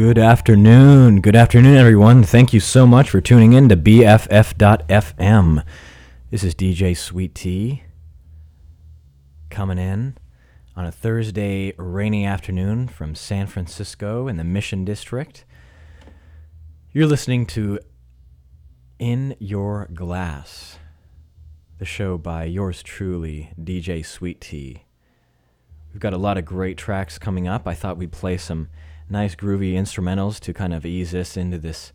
Good afternoon. Good afternoon, everyone. Thank you so much for tuning in to BFF.FM. This is DJ Sweet Tea coming in on a Thursday rainy afternoon from San Francisco in the Mission District. You're listening to In Your Glass, the show by yours truly, DJ Sweet Tea. We've got a lot of great tracks coming up. I thought we'd play some nice groovy instrumentals to kind of ease us into this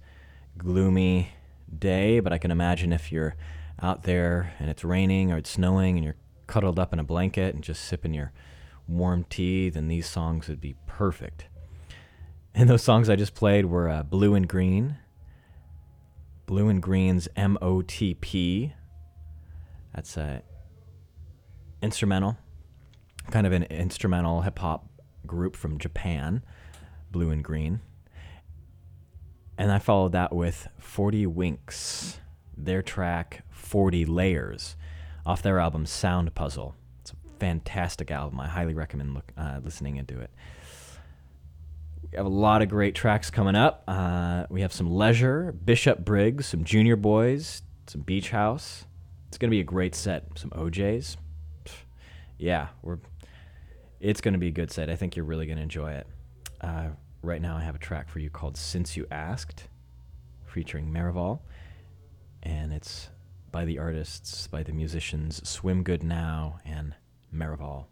gloomy day, but I can imagine if you're out there and it's raining or it's snowing and you're cuddled up in a blanket and just sipping your warm tea, then these songs would be perfect. And those songs I just played were uh, Blue In Green, Blue In Green's MOTP. That's a instrumental, kind of an instrumental hip hop group from Japan Blue In Green. And I followed that with 40 Winks, their track 40 Layers, off their album Sound Puzzle. It's a fantastic album. I highly recommend look, uh, listening into it. We have a lot of great tracks coming up. Uh, we have some Leisure, Bishop Briggs, some Junior Boys, some Beach House. It's going to be a great set. Some OJs. Yeah, we're. It's going to be a good set. I think you're really going to enjoy it. Uh, right now I have a track for you called Since You Asked, featuring Merival. And it's by the artists, by the musicians Swim Good Now and Merival.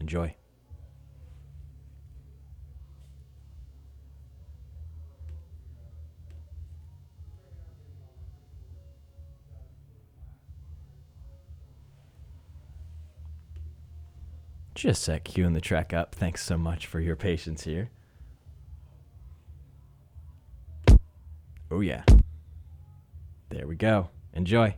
Enjoy. Just that queuing the track up. Thanks so much for your patience here. Oh, yeah. There we go. Enjoy.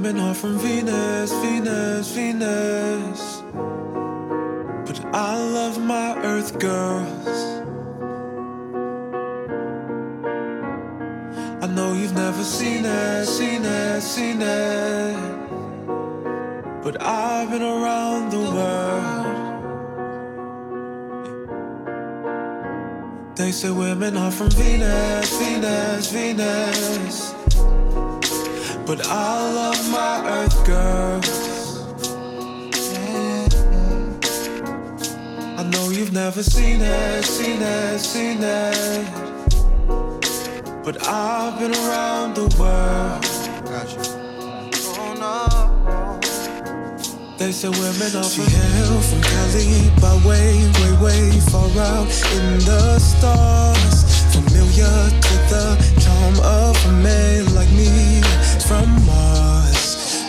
Women are from Venus, Venus, Venus. But I love my Earth girls. I know you've never seen it, seen it, seen it. But I've been around the world. They say women are from Venus, Venus, Venus. But I love never seen it, seen it, seen it. But I've been around the world. Gotcha. Oh no. They say women are She hail from Cali by way, way, way far out in the stars. Familiar to the charm of a man like me from Mars.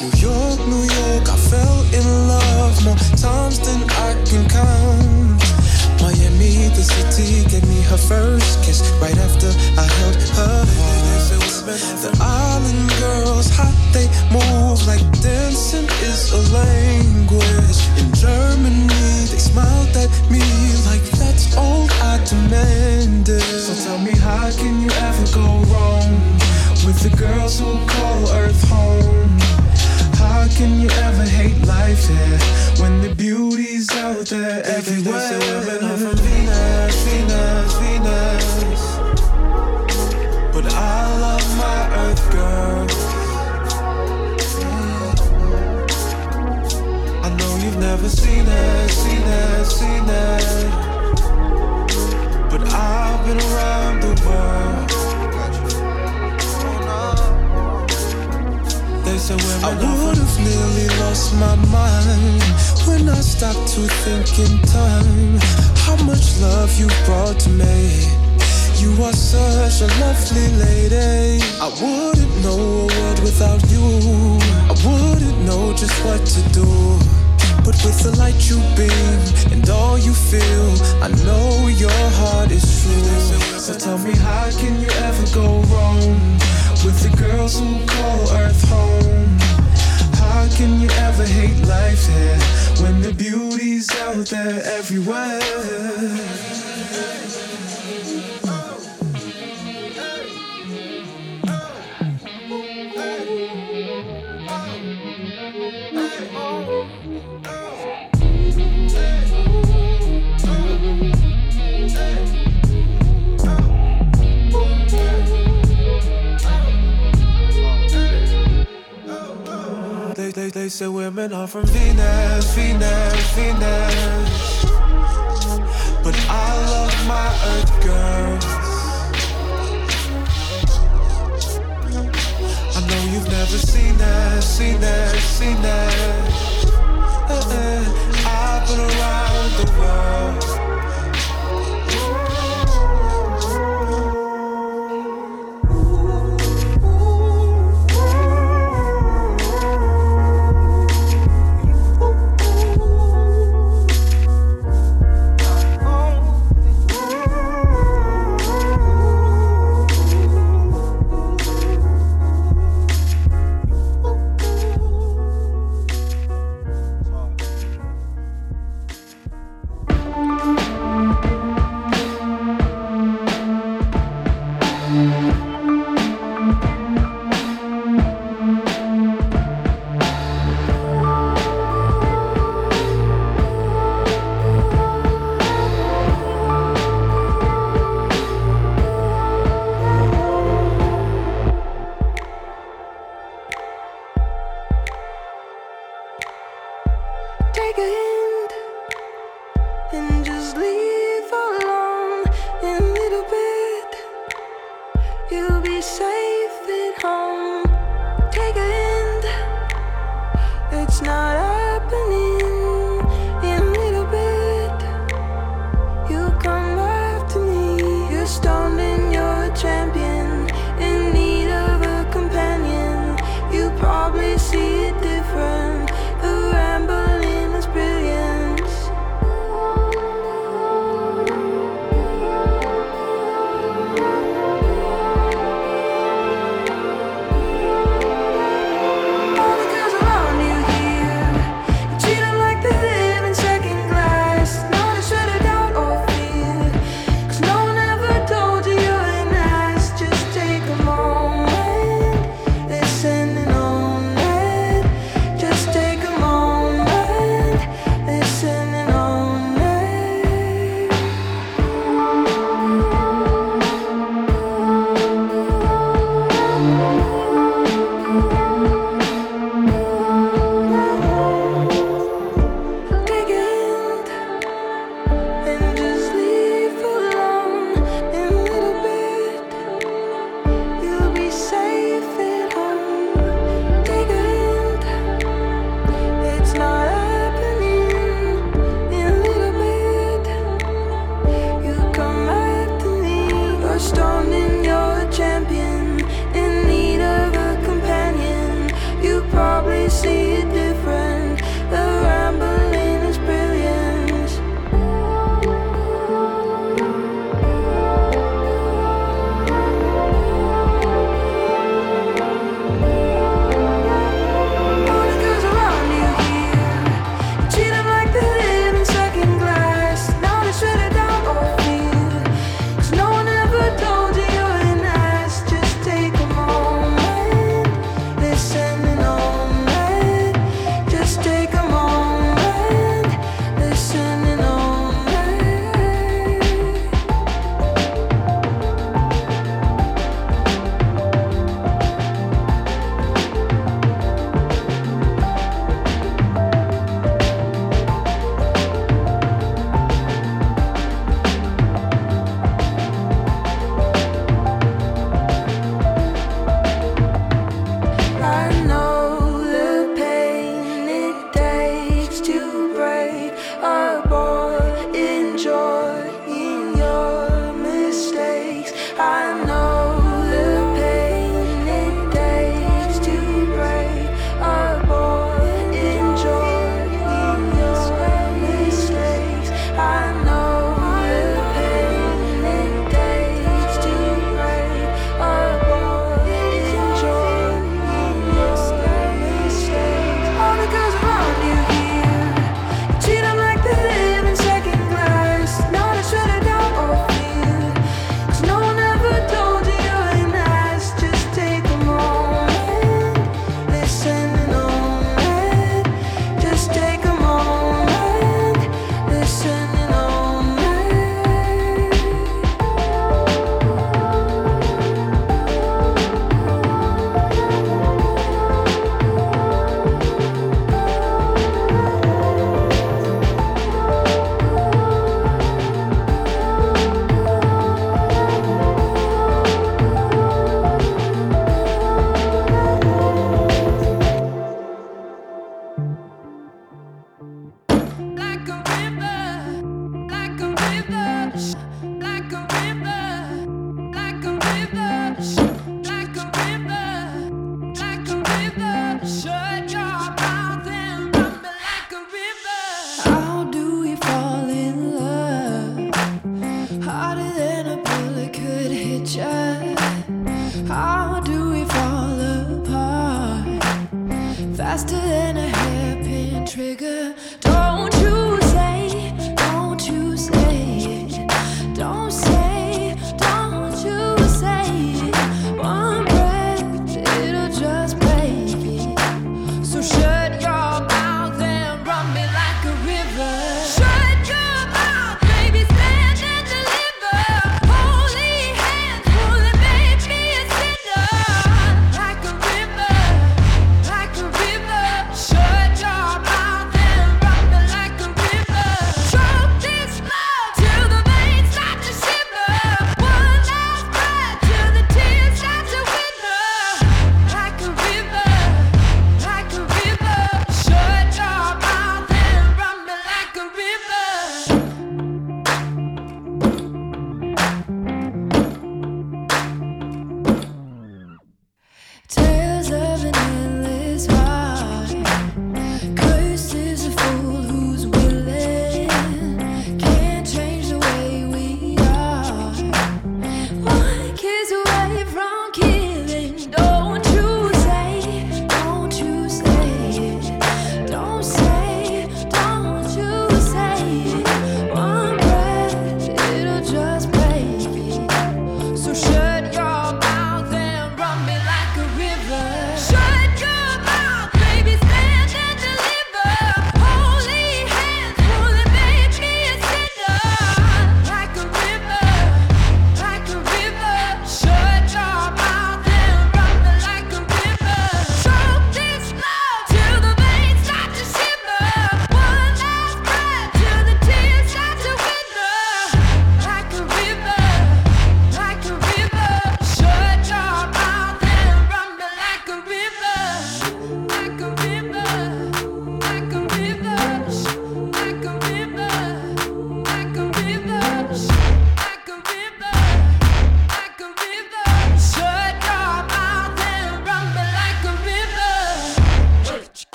New York, New York, I fell in love more times than I can count. Miami, the city, gave me her first kiss right after I held her heart. The island girls, how they move like dancing is a language. In Germany, they smiled at me like that's all I demanded. So tell me, how can you ever go wrong? with the girls who call Earth home. How can you ever hate life here when the beauty's out there everywhere? They say women are from Venus, Venus, Venus. But I love my Earth girls. I know you've never seen it, seen it, seen it. But I've been around the world. I would have nearly lost my mind when I stopped to think in time how much love you brought to me. You are such a lovely lady. I wouldn't know a world without you. I wouldn't know just what to do. But with the light you beam and all you feel, I know your heart is true. So tell me, how can you ever go wrong? With the girls who call Earth home. How can you ever hate life here when the beauty's out there everywhere? They, say women are from Venus, Venus, Venus. But I love my Earth girls. I know you've never seen that, seen that, seen that. Uh-uh. I've been around the world. You'll be safe at home. Take a hint. It's not.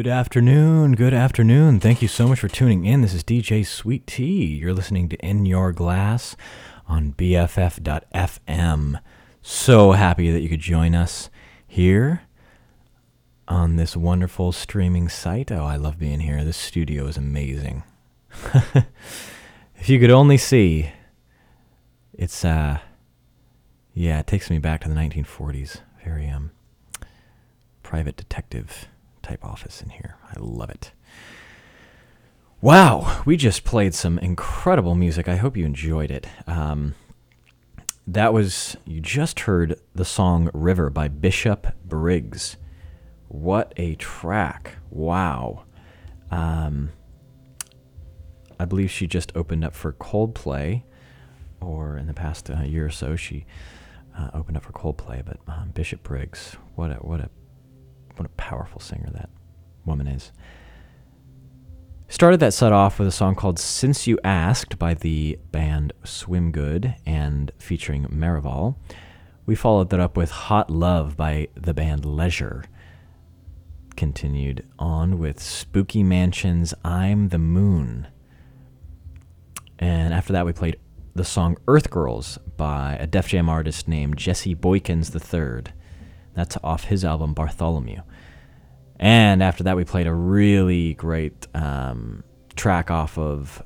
Good afternoon. Good afternoon. Thank you so much for tuning in. This is DJ Sweet Tea. You're listening to In Your Glass on BFF.FM. So happy that you could join us here on this wonderful streaming site. Oh, I love being here. This studio is amazing. if you could only see, it's, uh, yeah, it takes me back to the 1940s. Very, um, private detective type office in here. I love it. Wow, we just played some incredible music. I hope you enjoyed it. Um, that was, you just heard the song River by Bishop Briggs. What a track. Wow. Um, I believe she just opened up for Coldplay, or in the past uh, year or so, she uh, opened up for Coldplay. But um, Bishop Briggs, what a what a what a powerful singer that woman is. Started that set off with a song called Since You Asked by the band Swim Good and featuring Merival. We followed that up with Hot Love by the band Leisure. Continued on with Spooky Mansion's I'm the Moon. And after that, we played the song Earth Girls by a Def Jam artist named Jesse Boykins III. That's off his album Bartholomew. And after that, we played a really great um, track off of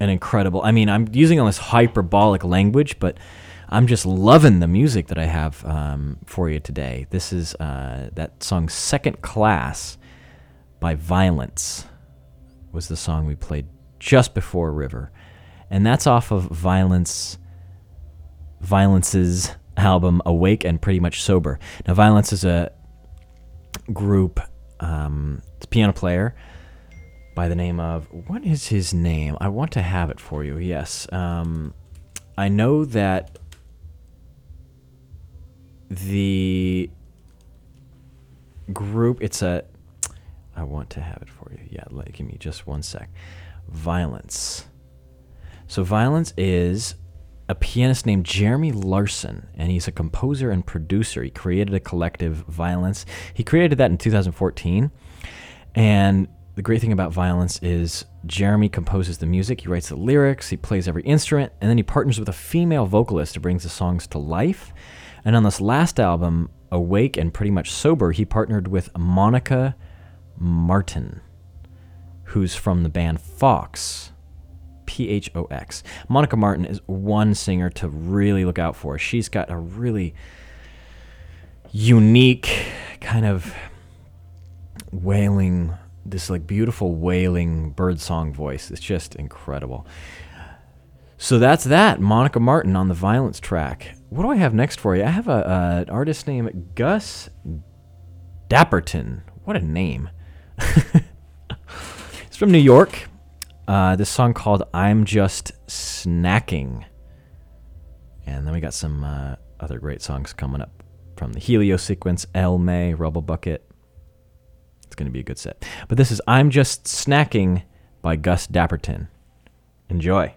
an incredible. I mean, I'm using all this hyperbolic language, but I'm just loving the music that I have um, for you today. This is uh, that song Second Class by Violents was the song we played just before River. And that's off of Violents Violents's album Awake and Pretty Much Sober. Now Violents is a group um, it's a piano player by the name of what is his name? I want to have it for you. Yes. Um, I know that the group it's a I want to have it for you. Yeah, let, give me just one sec. Violents. So Violents is a pianist named Jeremy Larson, and he's a composer and producer. He created a collective, Violents. He created that in 2014. And the great thing about Violents is Jeremy composes the music, he writes the lyrics, he plays every instrument, and then he partners with a female vocalist who brings the songs to life. And on this last album, Awake and Pretty Much Sober, he partnered with Monica Martin, who's from the band Phox. P H O X. Monica Martin is one singer to really look out for. She's got a really unique kind of wailing, this like beautiful wailing birdsong voice. It's just incredible. So that's that. Monica Martin on the Violents track. What do I have next for you? I have a, an artist named Gus Dapperton. What a name. He's from New York. Uh, this song called I'm Just Snacking. And then we got some uh, other great songs coming up from the Helio sequence, El May, Rubble Bucket. It's going to be a good set. But this is I'm Just Snacking by Gus Dapperton. Enjoy.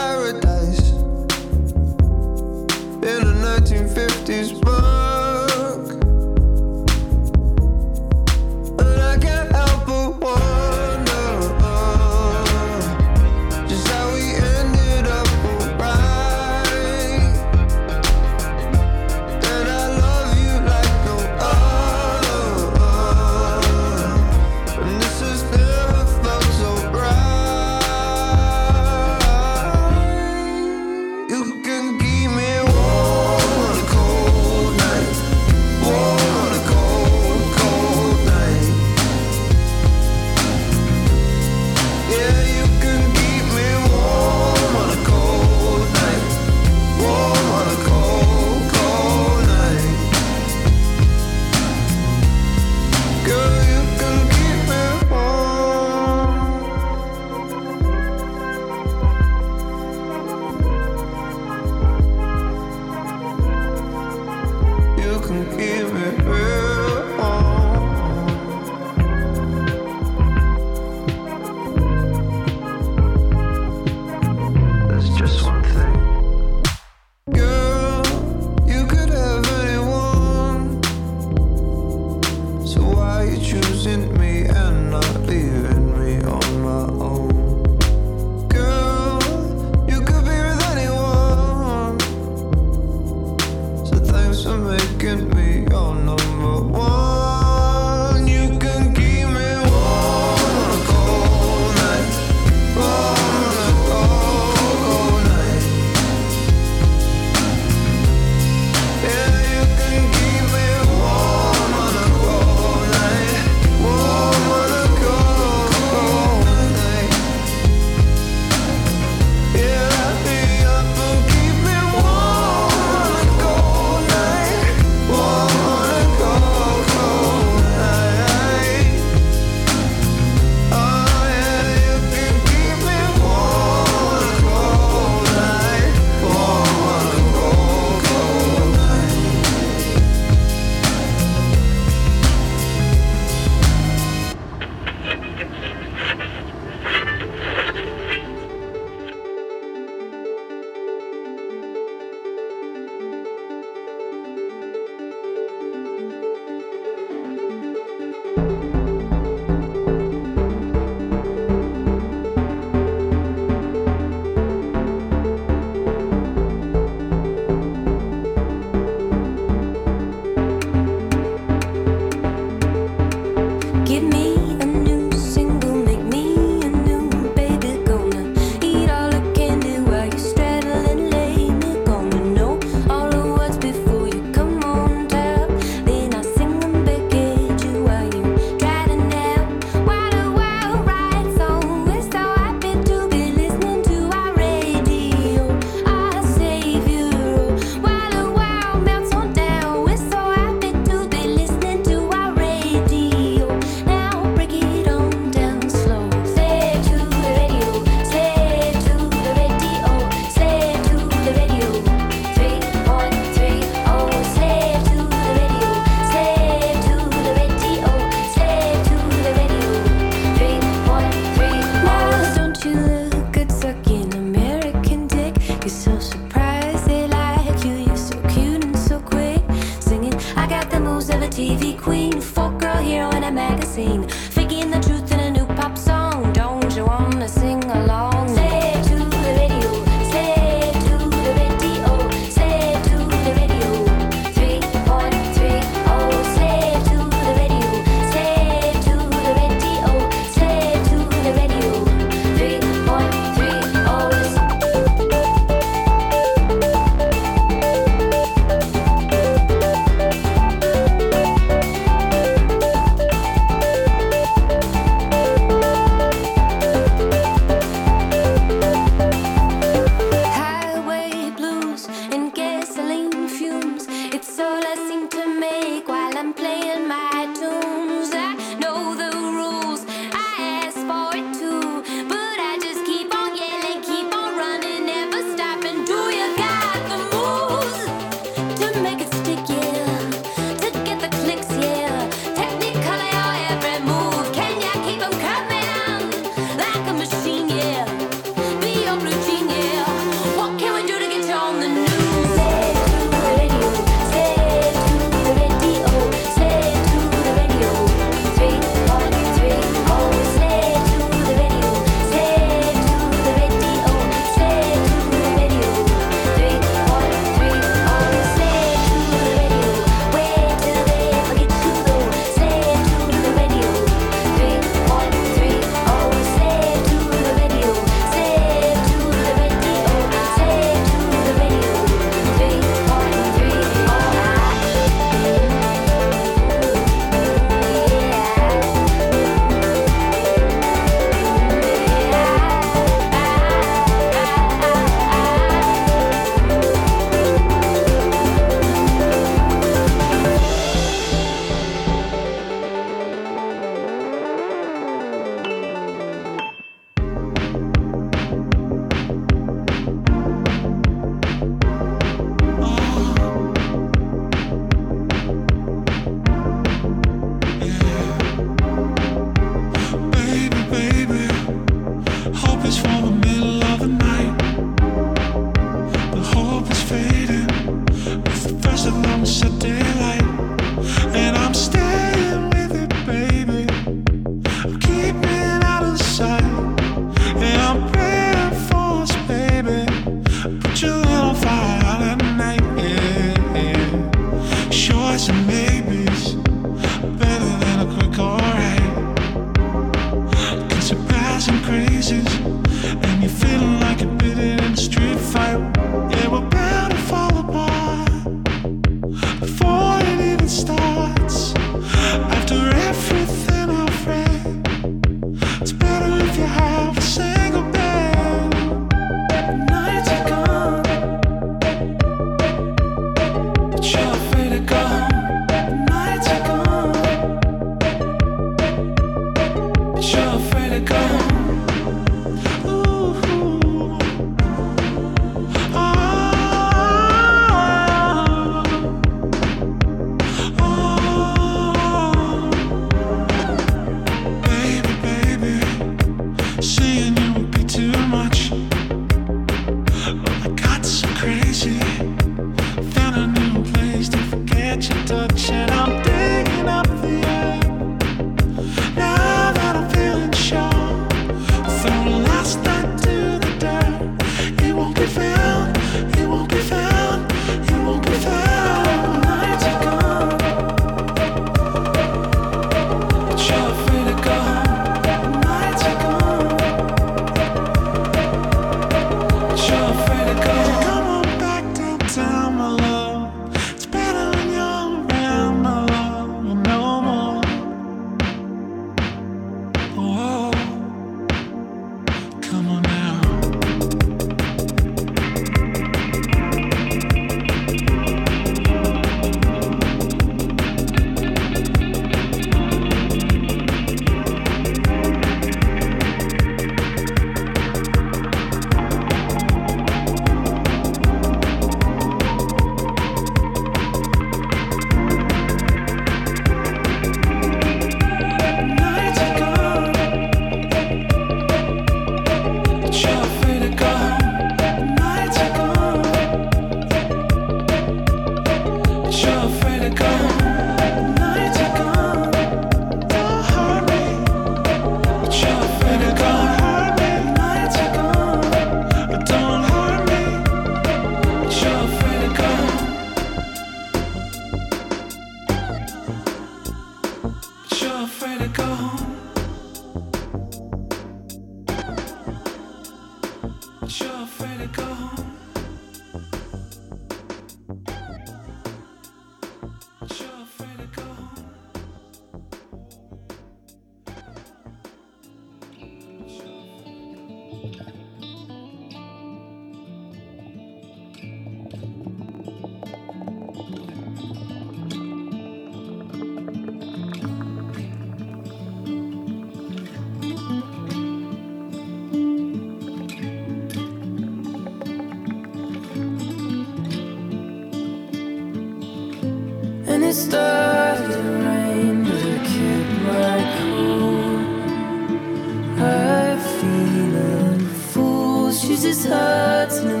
Fool. She's just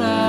I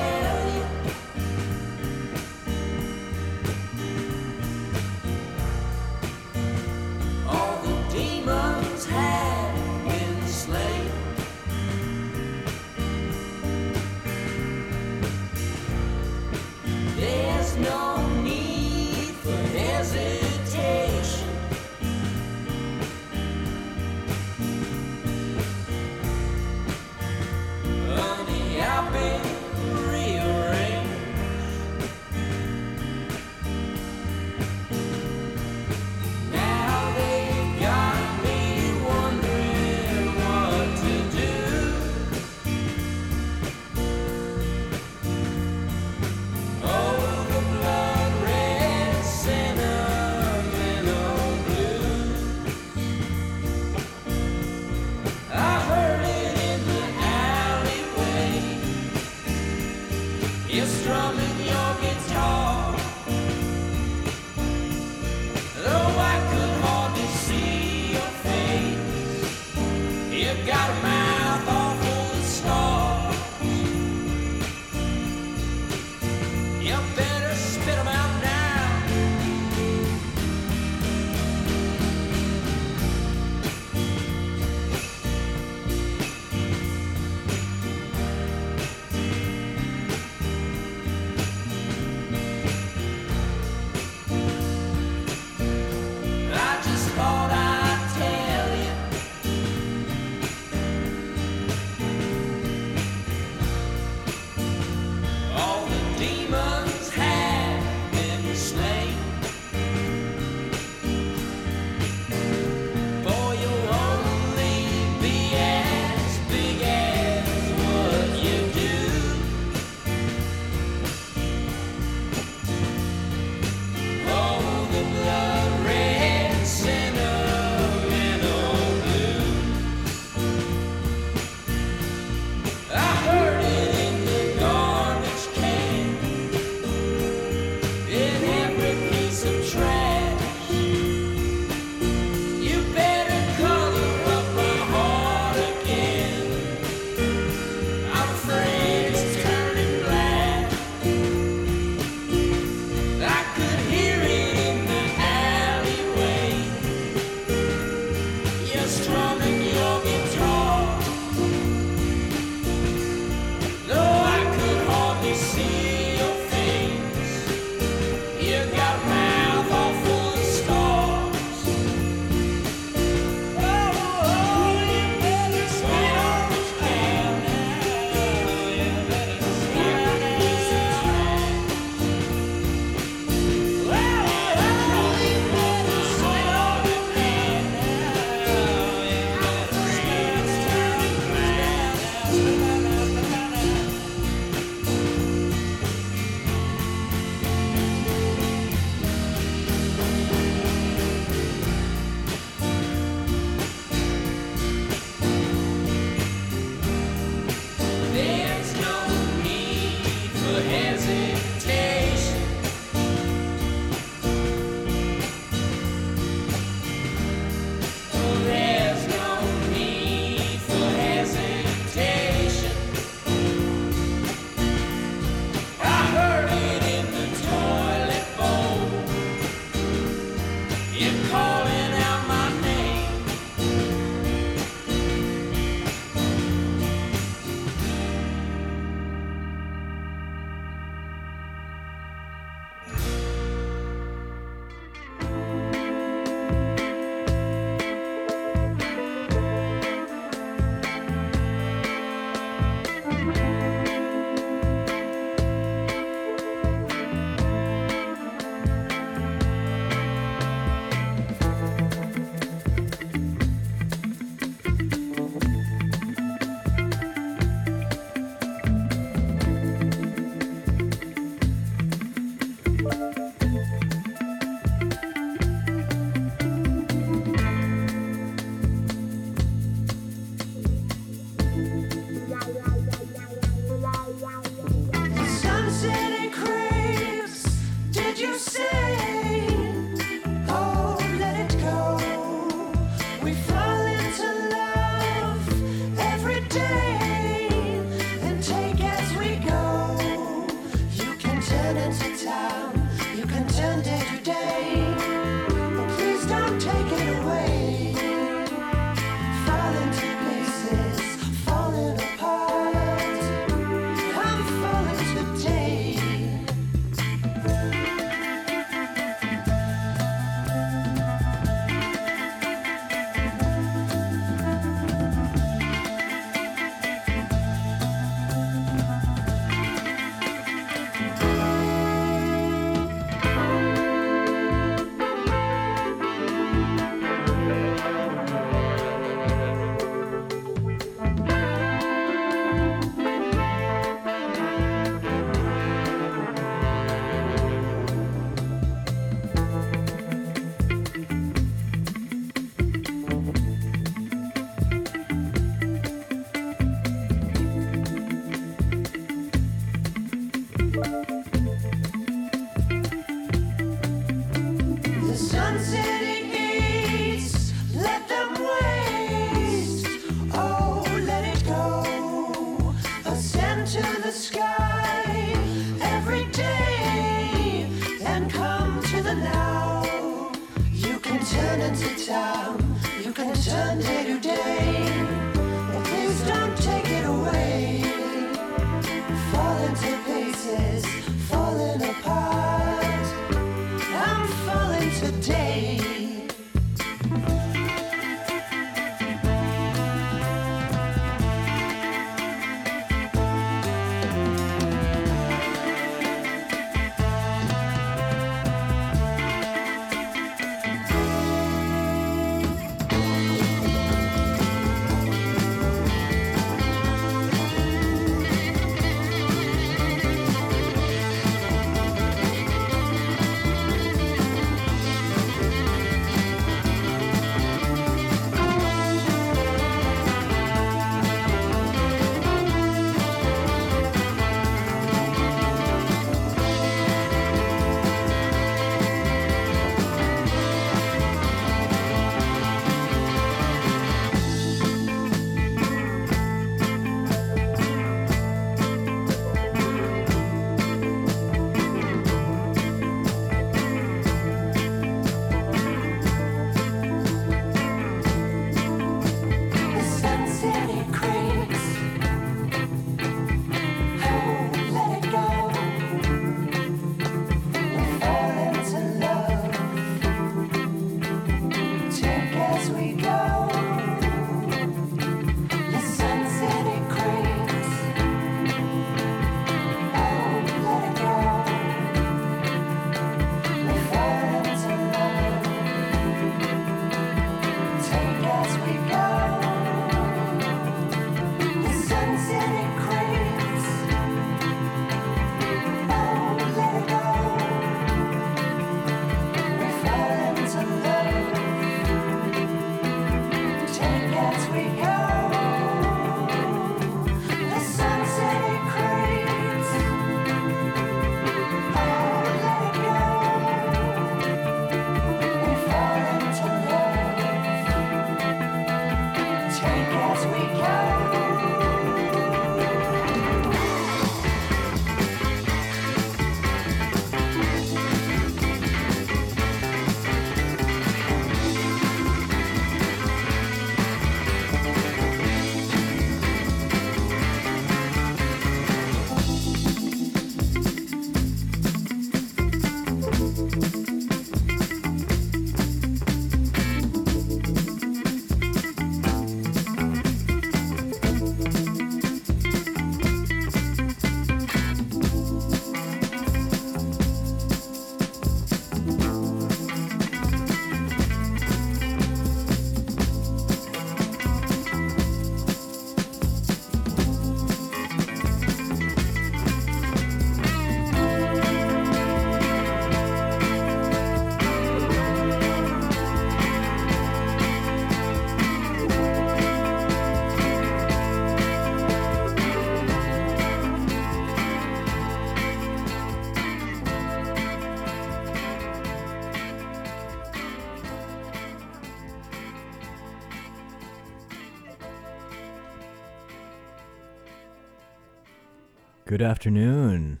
Good afternoon.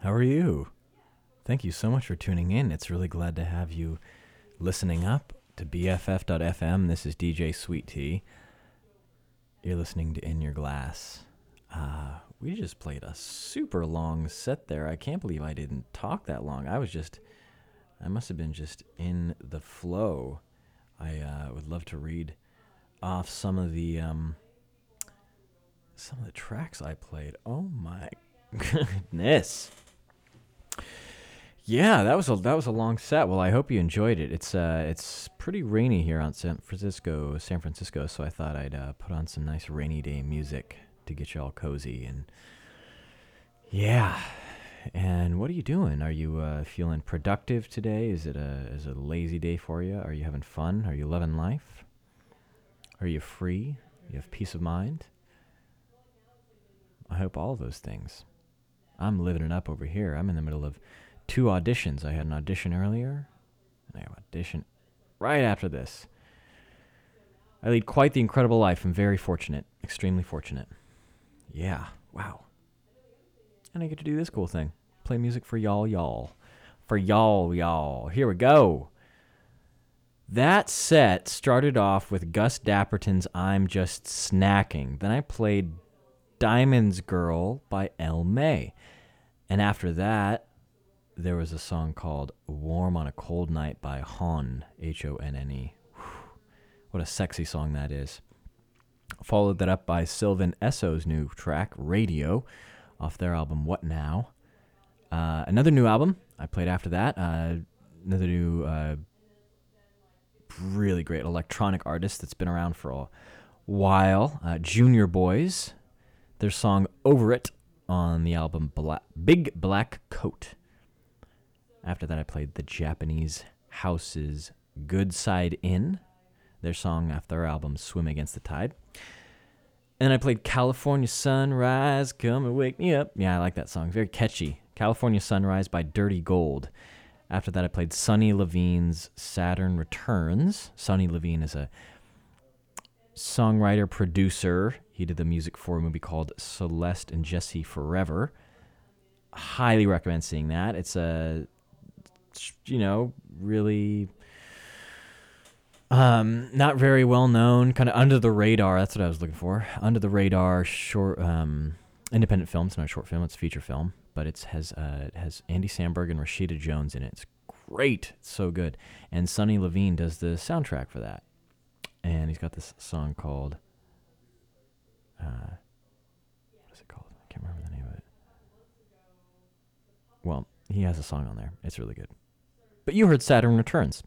How are you? Thank you so much for tuning in. It's really glad to have you listening up to BFF.FM. This is DJ Sweet Tea. You're listening to In Your Glass. Uh, we just played a super long set there. I can't believe I didn't talk that long. I was just, I must have been just in the flow. I uh, would love to read off some of the um, some of the tracks I played. Oh my goodness. Yeah, that was a that was a long set. Well, I hope you enjoyed it. It's uh it's pretty rainy here on San Francisco, San Francisco, so I thought I'd uh, put on some nice rainy day music to get you all cozy and yeah. And what are you doing? Are you uh, feeling productive today? Is it a is it a lazy day for you? Are you having fun? Are you loving life? Are you free? You have peace of mind? I hope all those things. I'm living it up over here. I'm in the middle of two auditions. I had an audition earlier, and I have audition right after this. I lead quite the incredible life. I'm very fortunate, extremely fortunate. Yeah, wow. And I get to do this cool thing play music for y'all, y'all. For y'all, y'all. Here we go. That set started off with Gus Dapperton's I'm Just Snacking. Then I played Diamond's Girl by El May. And after that, there was a song called Warm on a Cold Night by Hon, H O N N E. What a sexy song that is. Followed that up by Sylvan Esso's new track, Radio, off their album What Now. Uh, another new album I played after that. Uh, another new, uh, really great electronic artist that's been around for a while. Uh, Junior Boys, their song Over It on the album Big Black Coat. After that, I played the Japanese House's Good Side In, their song off their album Swim Against the Tide. And I played California Sunrise, Come and Wake Me Up. Yeah, I like that song. Very catchy. California Sunrise by Dirty Gold. After that, I played Sunny Levine's Saturn Returns. Sunny Levine is a songwriter, producer. He did the music for a movie called Celeste and Jesse Forever. Highly recommend seeing that. It's a, you know, really um, not very well known, kind of under the radar. That's what I was looking for. Under the radar, short, um, independent film. It's not a short film; it's a feature film. But it has uh, it has Andy Samberg and Rashida Jones in it. It's great. It's so good. And Sunny Levine does the soundtrack for that. And he's got this song called. Uh, what is it called? I can't remember the name of it. Well, he has a song on there. It's really good. But you heard Saturn Returns.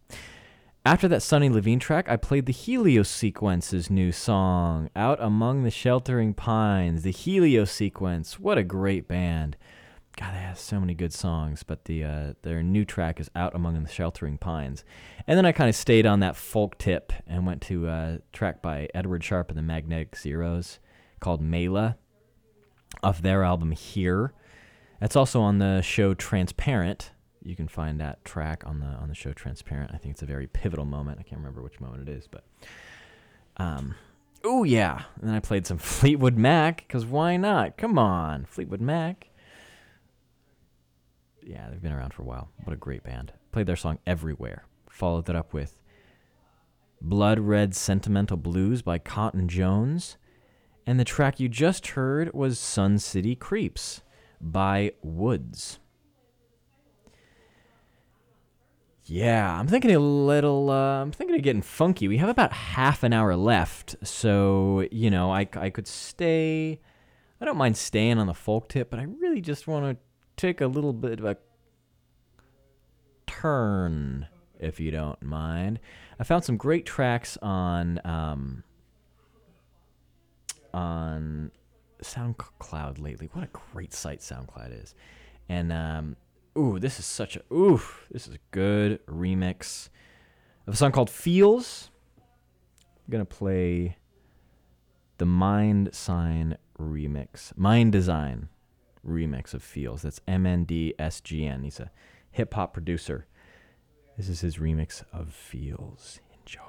After that Sunny Levine track, I played the Helios Sequence's new song, Out Among the Sheltering Pines. The Helios Sequence, what a great band. God, they have so many good songs, but the uh, their new track is Out Among the Sheltering Pines. And then I kind of stayed on that folk tip and went to a track by Edward Sharpe and the Magnetic Zeros called Mayla off their album Here. That's also on the show Transparent. You can find that track on the on the show Transparent. I think it's a very pivotal moment. I can't remember which moment it is, but um, oh yeah. And then I played some Fleetwood Mac because why not? Come on, Fleetwood Mac. Yeah, they've been around for a while. What a great band. Played their song Everywhere. Followed that up with Blood Red Sentimental Blues by Cotton Jones. And the track you just heard was Sun City Creeps by Woods. Yeah, I'm thinking a little. Uh, I'm thinking of getting funky. We have about half an hour left, so you know, I, I could stay. I don't mind staying on the folk tip, but I really just want to take a little bit of a turn, if you don't mind. I found some great tracks on um, on SoundCloud lately. What a great site SoundCloud is, and um, ooh, this is such a ooh, this is a good remix of a song called "Feels." I'm gonna play the Mind Sign remix, Mind Design remix of Feels. That's M N D S G N. He's a hip hop producer. This is his remix of Feels. Enjoy.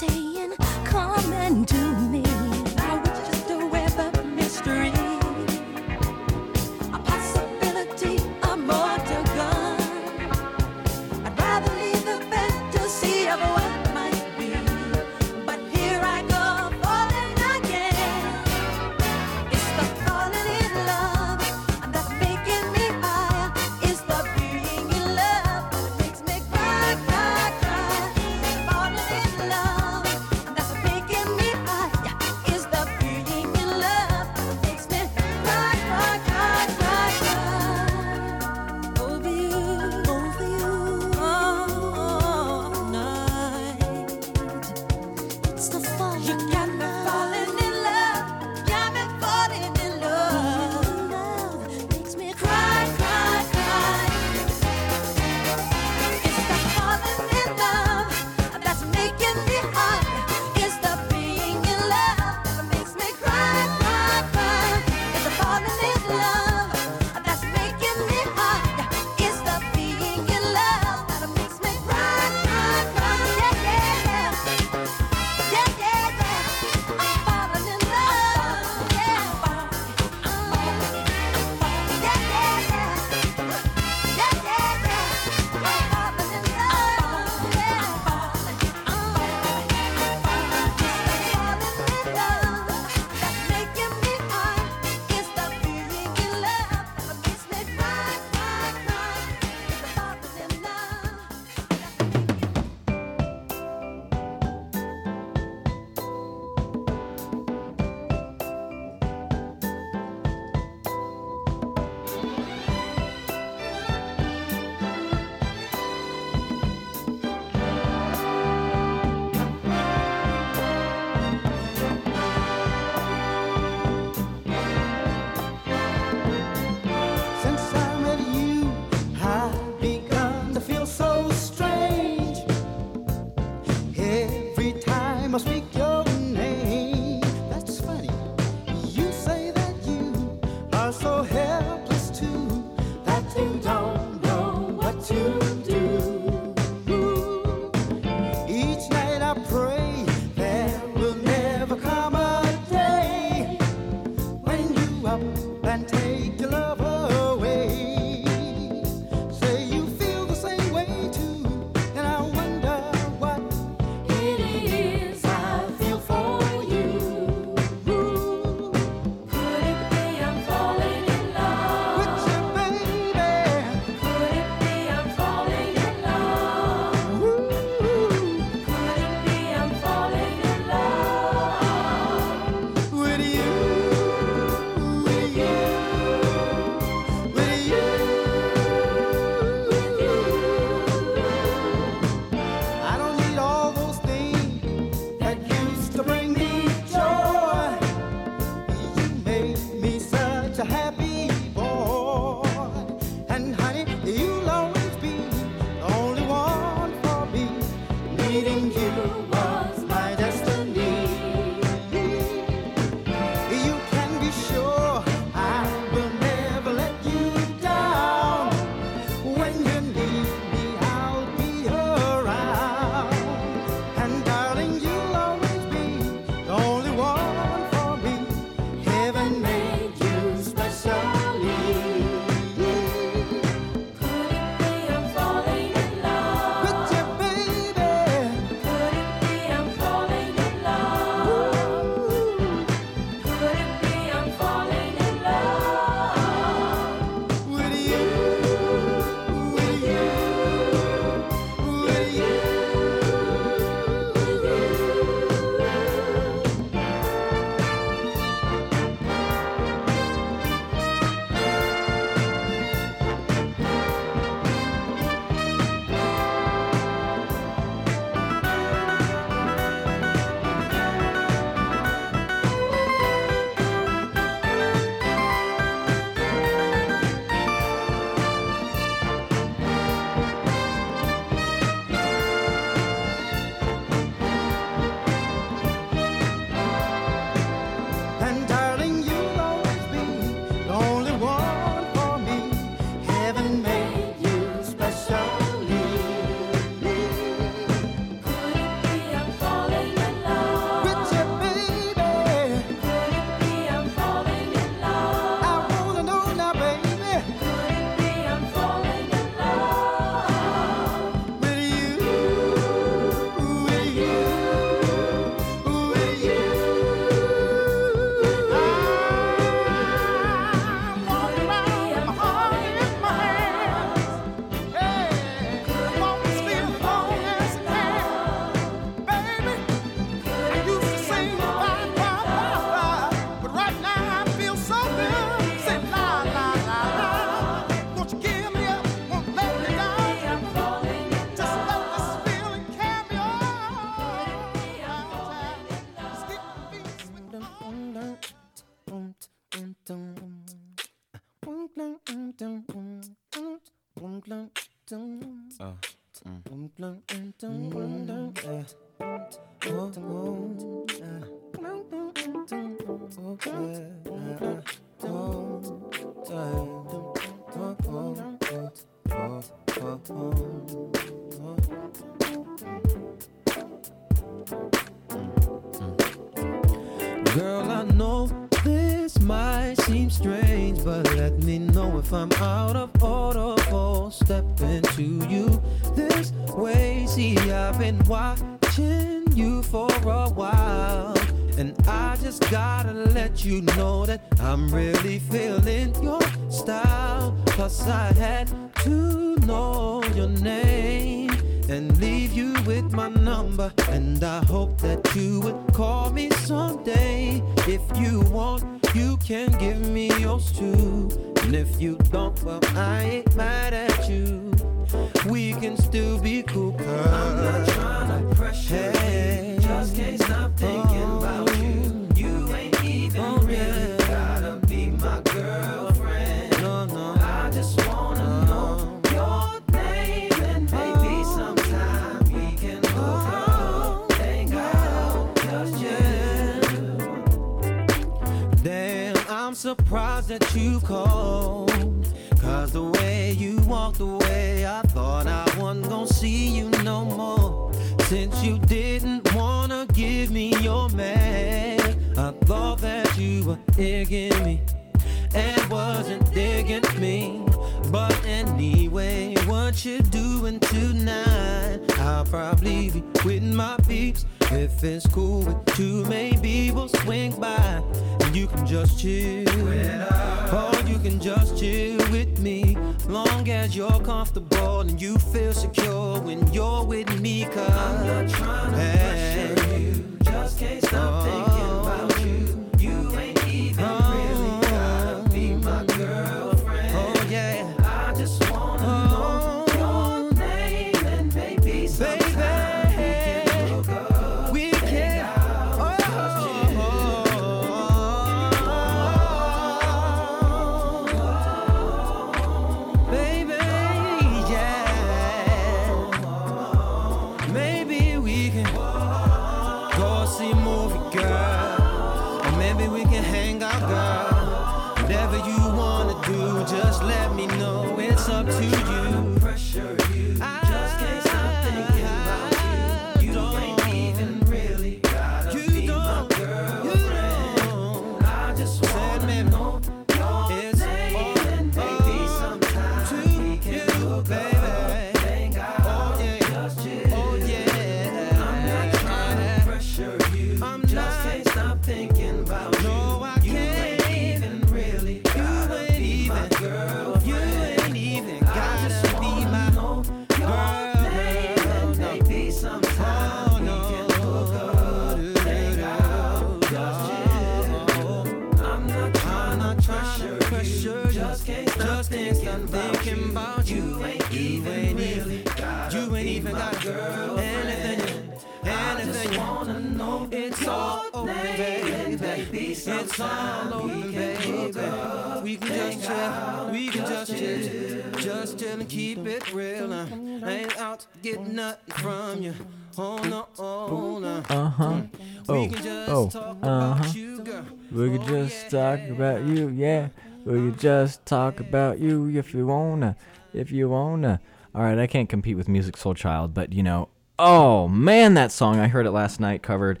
Stop thinking about you. You ain't even really You ain't even got girl anything. Anything you wanna know. It's all open, baby. It's all open, baby. We can just chill. We can just chill. Just chill and keep it real. I ain't out to get nothing from you. Oh no, oh no. Uh huh. Oh, oh, uh huh. We could just talk about you, yeah. We could just talk about you if you wanna, if you wanna. All right, I can't compete with Musiq Soulchild, but you know, oh man, that song I heard it last night covered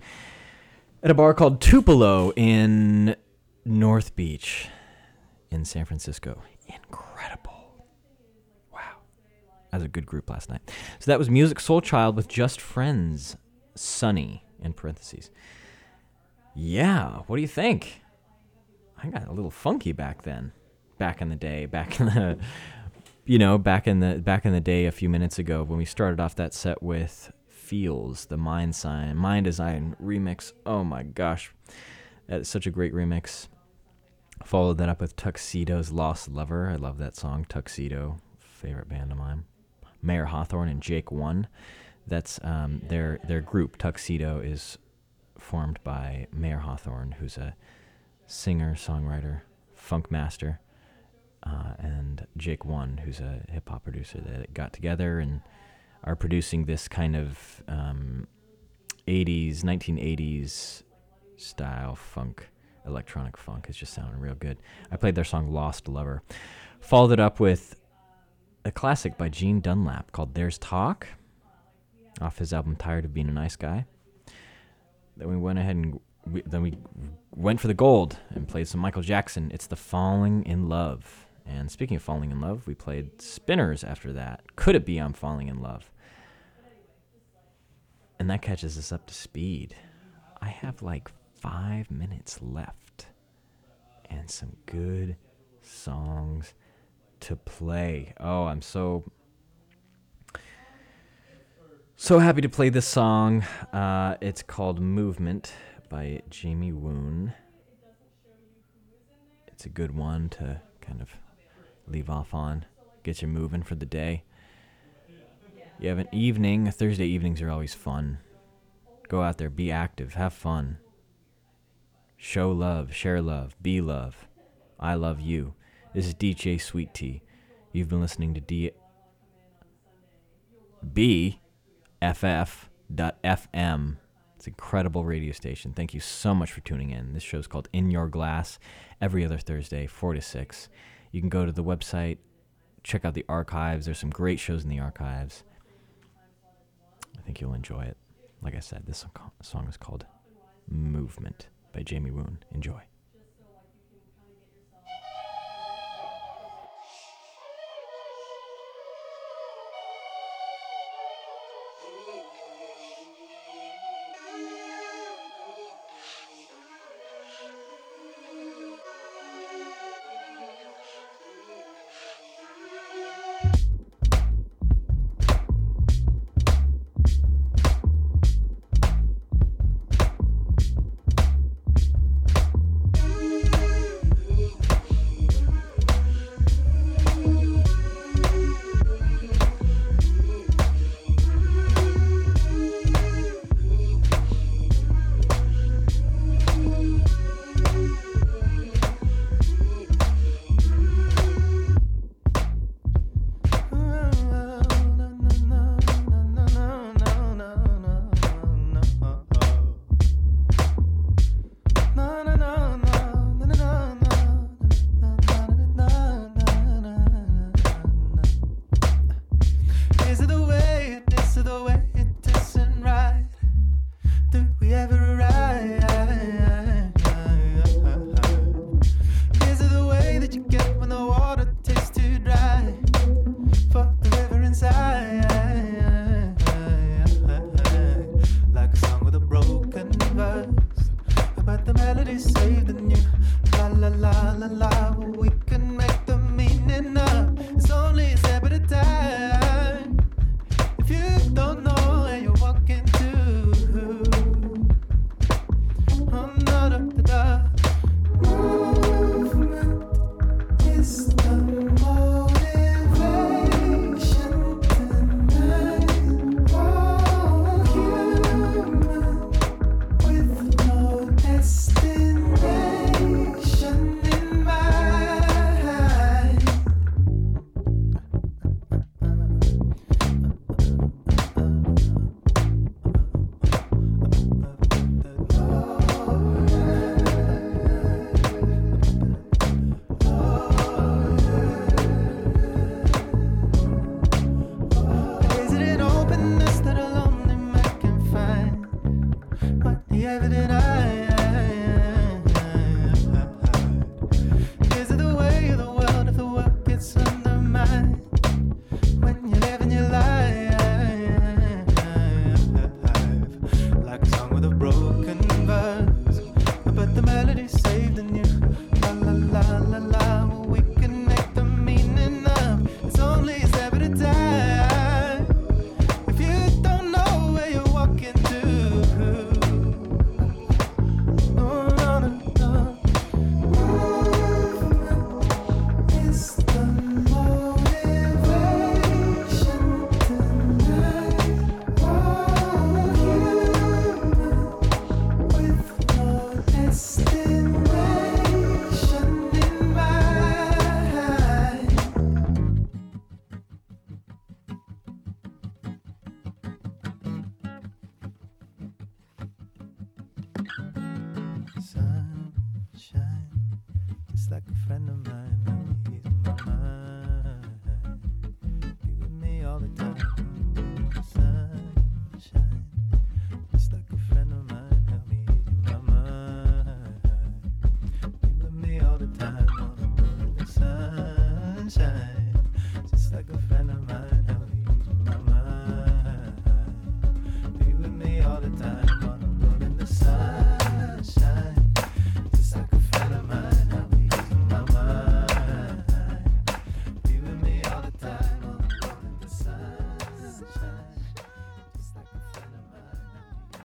at a bar called Tupelo in North Beach in San Francisco. Incredible. Wow. That was a good group last night. So that was Musiq Soulchild with Just Friends, Sunny in parentheses. Yeah, what do you think? I got a little funky back then. Back in the day, back in the you know, back in the back in the day a few minutes ago when we started off that set with Feels, the Mind Sign, Mind Design remix. Oh my gosh. That's such a great remix. Followed that up with Tuxedo's Lost Lover. I love that song, Tuxedo. Favorite band of mine. Mayer Hawthorne and Jake One. That's um, their their group. Tuxedo is formed by Mayer Hawthorne, who's a singer, songwriter, funk master, uh, and Jake One, who's a hip hop producer, that got together and are producing this kind of um, 80s, 1980s style funk, electronic funk. It's just sounding real good. I played their song Lost Lover. Followed it up with a classic by Gene Dunlap called There's Talk off his album Tired of Being a Nice Guy. Then we went ahead and we, then we went for the gold and played some Michael Jackson. It's the Falling in Love. And speaking of falling in love, we played Spinners after that. Could it be I'm falling in love? And that catches us up to speed. I have like five minutes left and some good songs to play. Oh, I'm so so happy to play this song. Uh, it's called Movement by Jamie Woon. It's a good one to kind of leave off on, get you moving for the day. You have an evening, Thursday evenings are always fun. Go out there, be active, have fun. Show love, share love, be love. I love you. This is DJ Sweet Tea. You've been listening to D BFF.FM. It's an incredible radio station. Thank you so much for tuning in. This show is called In Your Glass every other Thursday, 4 to 6. You can go to the website, check out the archives. There's some great shows in the archives. I think you'll enjoy it. Like I said, this song- song is called Movement by Jamie Woon. Enjoy.